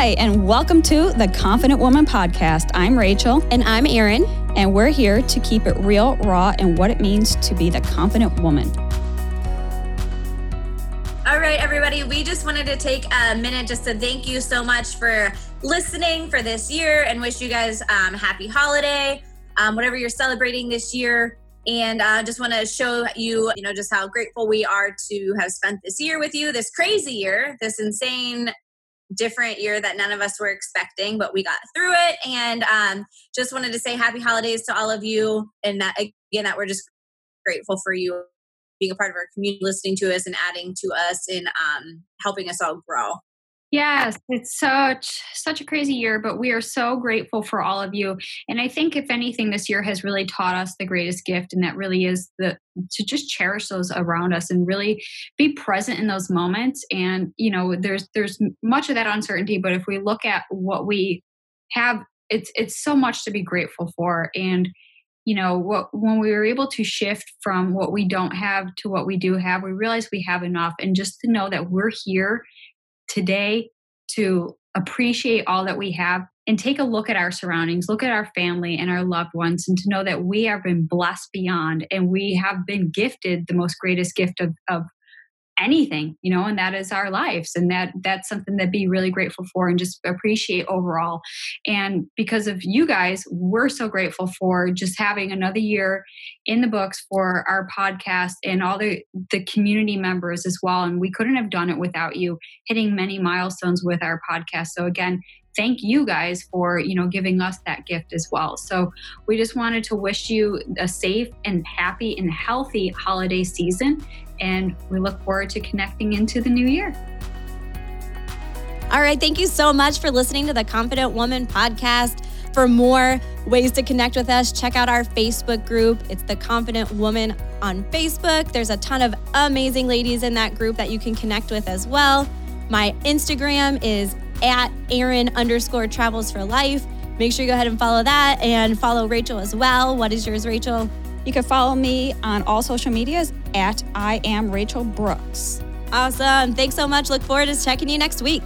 Hi, and welcome to the Confident Woman Podcast. I'm Rachel. And I'm Erin. And we're here to keep it real, raw, and what it means to be the confident woman. All right, everybody, we just wanted to take a minute just to thank you so much for listening for this year and wish you guys um, happy holiday, um, whatever you're celebrating this year. And I uh, just want to show you, you know, just how grateful we are to have spent this year with you, this crazy year, this insane different year that none of us were expecting, but we got through it. And um, just wanted to say happy holidays to all of you. And that, again, that we're just grateful for you being a part of our community, listening to us and adding to us and um, helping us all grow. Yes, it's such such a crazy year, but we are so grateful for all of you. And I think if anything this year has really taught us the greatest gift and that really is the to just cherish those around us and really be present in those moments and you know there's there's much of that uncertainty, but if we look at what we have it's it's so much to be grateful for and you know what when we were able to shift from what we don't have to what we do have we realize we have enough and just to know that we're here today to appreciate all that we have and take a look at our surroundings, look at our family and our loved ones, and to know that we have been blessed beyond and we have been gifted the most greatest gift of, of anything you know and that is our lives and that that's something to be really grateful for and just appreciate overall. And because of you guys we're so grateful for just having another year in the books for our podcast and all the the community members as well and we couldn't have done it without you hitting many milestones with our podcast. So again thank you guys for you know giving us that gift as well so we just wanted to wish you a safe and happy and healthy holiday season and we look forward to connecting into the new year. All right. Thank you so much for listening to the Confident Woman podcast. For more ways to connect with us, check out our Facebook group. It's the Confident Woman on Facebook. There's a ton of amazing ladies in that group that you can connect with as well. My Instagram is at Erin underscore travels for life. Make sure you go ahead and follow that and follow Rachel as well. What is yours, Rachel? You can follow me on all social medias at I am Rachel Brooks. Awesome. Thanks so much. Look forward to checking you next week.